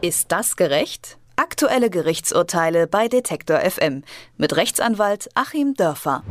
Ist das gerecht? Aktuelle Gerichtsurteile bei Detektor FM mit Rechtsanwalt Achim Dörfer.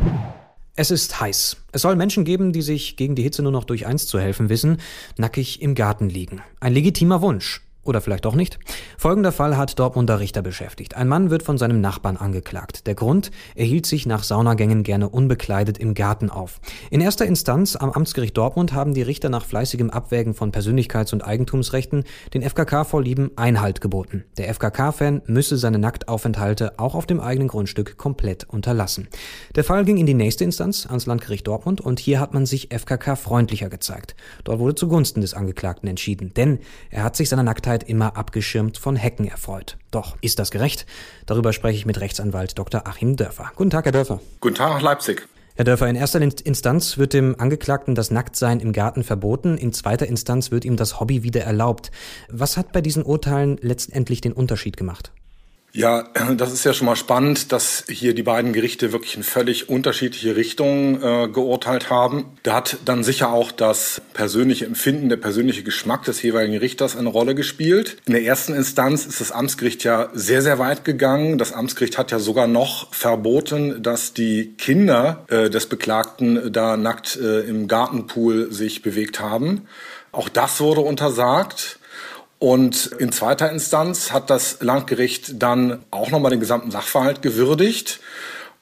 Es ist heiß. Es soll Menschen geben, die sich gegen die Hitze nur noch durch eins zu helfen wissen, nackig im Garten liegen. Ein legitimer Wunsch. Oder vielleicht doch nicht? Folgender Fall hat Dortmunder Richter beschäftigt. Ein Mann wird von seinem Nachbarn angeklagt. Der Grund, er hielt sich nach Saunagängen gerne unbekleidet im Garten auf. In erster Instanz am Amtsgericht Dortmund haben die Richter nach fleißigem Abwägen von Persönlichkeits- und Eigentumsrechten den FKK-Vorlieben Einhalt geboten. Der FKK-Fan müsse seine Nacktaufenthalte auch auf dem eigenen Grundstück komplett unterlassen. Der Fall ging in die nächste Instanz, ans Landgericht Dortmund, und hier hat man sich FKK-freundlicher gezeigt. Dort wurde zugunsten des Angeklagten entschieden, denn er hat sich seiner Nacktheit Zeit immer abgeschirmt von Hecken erfreut. Doch ist das gerecht? Darüber spreche ich mit Rechtsanwalt Dr. Achim Dörfer. Guten Tag, Herr Dörfer. Guten Tag nach Leipzig. Herr Dörfer, in erster Instanz wird dem Angeklagten das Nacktsein im Garten verboten, in zweiter Instanz wird ihm das Hobby wieder erlaubt. Was hat bei diesen Urteilen letztendlich den Unterschied gemacht? Ja, das ist ja schon mal spannend, dass hier die beiden Gerichte wirklich in völlig unterschiedliche Richtungen äh, geurteilt haben. Da hat dann sicher auch das persönliche Empfinden, der persönliche Geschmack des jeweiligen Richters eine Rolle gespielt. In der ersten Instanz ist das Amtsgericht ja sehr, sehr weit gegangen. Das Amtsgericht hat ja sogar noch verboten, dass die Kinder äh, des Beklagten da nackt äh, im Gartenpool sich bewegt haben. Auch das wurde untersagt. Und in zweiter Instanz hat das Landgericht dann auch nochmal den gesamten Sachverhalt gewürdigt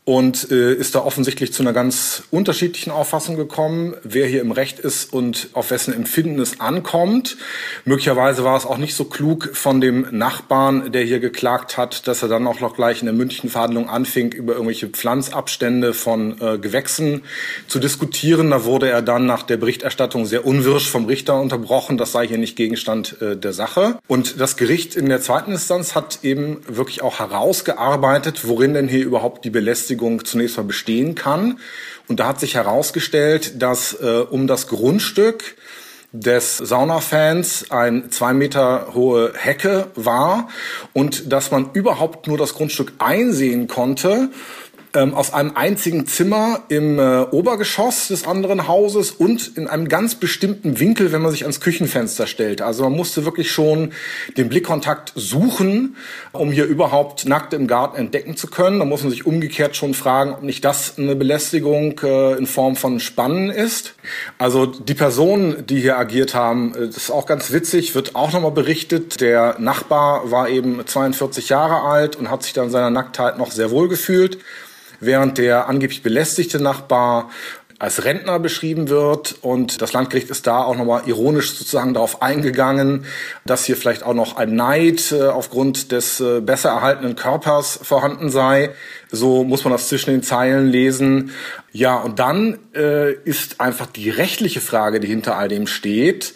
und äh, ist da offensichtlich zu einer ganz unterschiedlichen Auffassung gekommen, wer hier im Recht ist und auf wessen Empfinden es ankommt. Möglicherweise war es auch nicht so klug von dem Nachbarn, der hier geklagt hat, dass er dann auch noch gleich in der mündlichen Verhandlung anfing, über irgendwelche Pflanzabstände von äh, Gewächsen zu diskutieren. Da wurde er dann nach der Berichterstattung sehr unwirsch vom Richter unterbrochen. Das sei hier nicht Gegenstand äh, der Sache. Und das Gericht in der zweiten Instanz hat eben wirklich auch herausgearbeitet, worin denn hier überhaupt die Belästigung Berechtigung zunächst mal bestehen kann. Und da hat sich herausgestellt, dass äh, um das Grundstück des Saunafans ein zwei Meter hohe Hecke war und dass man überhaupt nur das Grundstück einsehen konnte, ähm, aus einem einzigen Zimmer im äh, Obergeschoss des anderen Hauses und in einem ganz bestimmten Winkel, wenn man sich ans Küchenfenster stellt. Also man musste wirklich schon den Blickkontakt suchen, um hier überhaupt nackt im Garten entdecken zu können. Da muss man sich umgekehrt schon fragen, ob nicht das eine Belästigung äh, in Form von Spannen ist. Also die Personen, die hier agiert haben, äh, das ist auch ganz witzig, wird auch nochmal berichtet. Der Nachbar war eben 42 Jahre alt und hat sich dann seiner Nacktheit noch sehr wohl gefühlt während der angeblich belästigte Nachbar als Rentner beschrieben wird. Und das Landgericht ist da auch nochmal ironisch sozusagen darauf eingegangen, dass hier vielleicht auch noch ein Neid äh, aufgrund des äh, besser erhaltenen Körpers vorhanden sei. So muss man das zwischen den Zeilen lesen. Ja, und dann äh, ist einfach die rechtliche Frage, die hinter all dem steht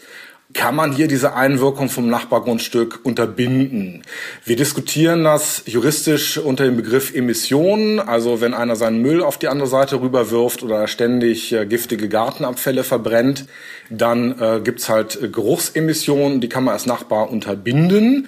kann man hier diese Einwirkung vom Nachbargrundstück unterbinden? Wir diskutieren das juristisch unter dem Begriff Emissionen, also wenn einer seinen Müll auf die andere Seite rüberwirft oder ständig äh, giftige Gartenabfälle verbrennt, dann äh, gibt's halt Geruchsemissionen, die kann man als Nachbar unterbinden.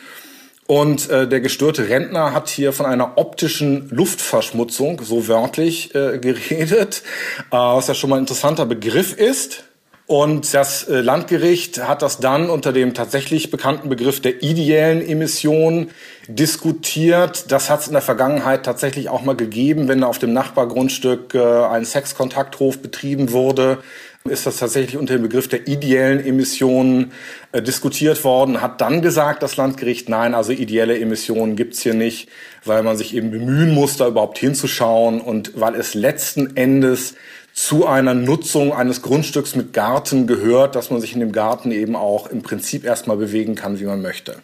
Und äh, der gestörte Rentner hat hier von einer optischen Luftverschmutzung, so wörtlich, äh, geredet, äh, was ja schon mal ein interessanter Begriff ist. Und das äh, Landgericht hat das dann unter dem tatsächlich bekannten Begriff der ideellen Emission diskutiert. Das hat es in der Vergangenheit tatsächlich auch mal gegeben, wenn auf dem Nachbargrundstück äh, ein Sexkontakthof betrieben wurde ist das tatsächlich unter dem Begriff der ideellen Emissionen äh, diskutiert worden, hat dann gesagt, das Landgericht, nein, also ideelle Emissionen gibt's hier nicht, weil man sich eben bemühen muss, da überhaupt hinzuschauen und weil es letzten Endes zu einer Nutzung eines Grundstücks mit Garten gehört, dass man sich in dem Garten eben auch im Prinzip erstmal bewegen kann, wie man möchte.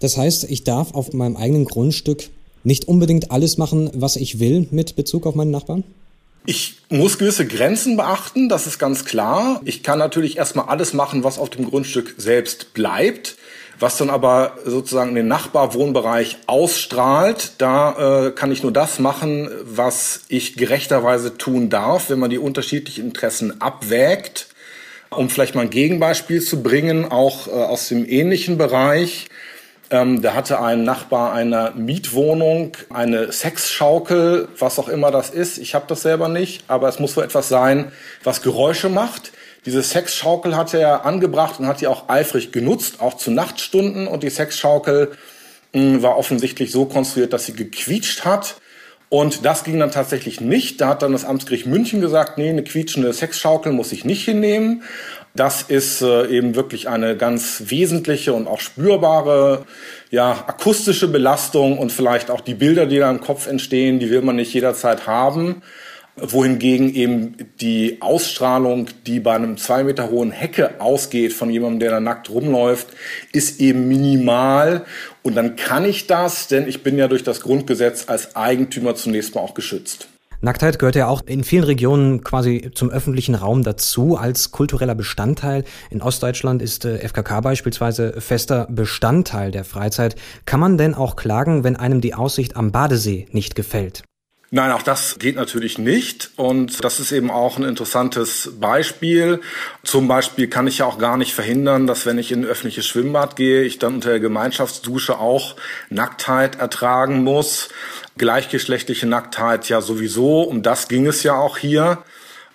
Das heißt, ich darf auf meinem eigenen Grundstück nicht unbedingt alles machen, was ich will mit Bezug auf meinen Nachbarn? Ich muss gewisse Grenzen beachten, das ist ganz klar. Ich kann natürlich erstmal alles machen, was auf dem Grundstück selbst bleibt. Was dann aber sozusagen in den Nachbarwohnbereich ausstrahlt, da äh, kann ich nur das machen, was ich gerechterweise tun darf, wenn man die unterschiedlichen Interessen abwägt. Um vielleicht mal ein Gegenbeispiel zu bringen, auch äh, aus dem ähnlichen Bereich. Ähm, da hatte ein Nachbar einer Mietwohnung eine Sexschaukel, was auch immer das ist. Ich habe das selber nicht, aber es muss so etwas sein, was Geräusche macht Diese Sexschaukel hatte er angebracht und hat die auch eifrig genutzt, auch zu Nachtstunden. Und die Sexschaukel mh, hm, war offensichtlich so konstruiert, dass sie gequietscht hat. Und das ging dann tatsächlich nicht. Da hat dann das Amtsgericht München gesagt, nee, eine quietschende Sexschaukel muss ich nicht hinnehmen. Das ist äh, eben wirklich eine ganz wesentliche und auch spürbare, ja, akustische Belastung und vielleicht auch die Bilder, die da im Kopf entstehen, die will man nicht jederzeit haben wohingegen eben die Ausstrahlung, die bei einem zwei Meter hohen Hecke ausgeht von jemandem, der da nackt rumläuft, ist eben minimal. Und dann kann ich das, denn ich bin ja durch das Grundgesetz als Eigentümer zunächst mal auch geschützt. Nacktheit gehört ja auch in vielen Regionen quasi zum öffentlichen Raum dazu als kultureller Bestandteil. In Ostdeutschland ist äh, FKK beispielsweise fester Bestandteil der Freizeit. Kann man denn auch klagen, wenn einem die Aussicht am Badesee nicht gefällt? Nein, auch das geht natürlich nicht. Und das ist eben auch ein interessantes Beispiel. Zum Beispiel kann ich ja auch gar nicht verhindern, dass wenn ich in ein öffentliches Schwimmbad gehe, ich dann unter der Gemeinschaftsdusche auch Nacktheit ertragen muss. Gleichgeschlechtliche Nacktheit ja sowieso. Um das ging es ja auch hier.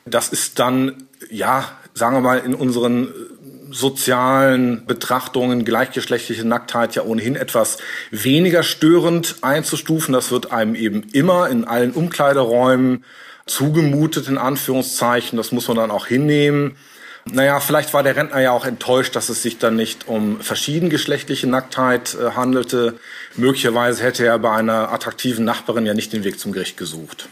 Das ist dann, ja, sagen wir mal, in unseren sozialen Betrachtungen gleichgeschlechtliche Nacktheit ja ohnehin etwas weniger störend einzustufen. Das wird einem eben immer in allen Umkleideräumen zugemutet, in Anführungszeichen. Das muss man dann auch hinnehmen. Naja, vielleicht war der Rentner ja auch enttäuscht, dass es sich dann nicht um verschiedengeschlechtliche Nacktheit äh, handelte. Möglicherweise hätte er bei einer attraktiven Nachbarin ja nicht den Weg zum Gericht gesucht.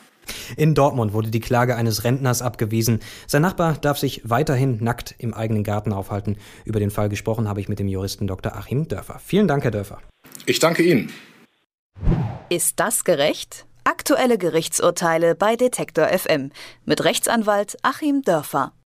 In Dortmund wurde die Klage eines Rentners abgewiesen. Sein Nachbar darf sich weiterhin nackt im eigenen Garten aufhalten. Über den Fall gesprochen habe ich mit dem Juristen Dr. Achim Dörfer. Vielen Dank, Herr Dörfer. Ich danke Ihnen. Ist das gerecht? Aktuelle Gerichtsurteile bei Detektor FM mit Rechtsanwalt Achim Dörfer.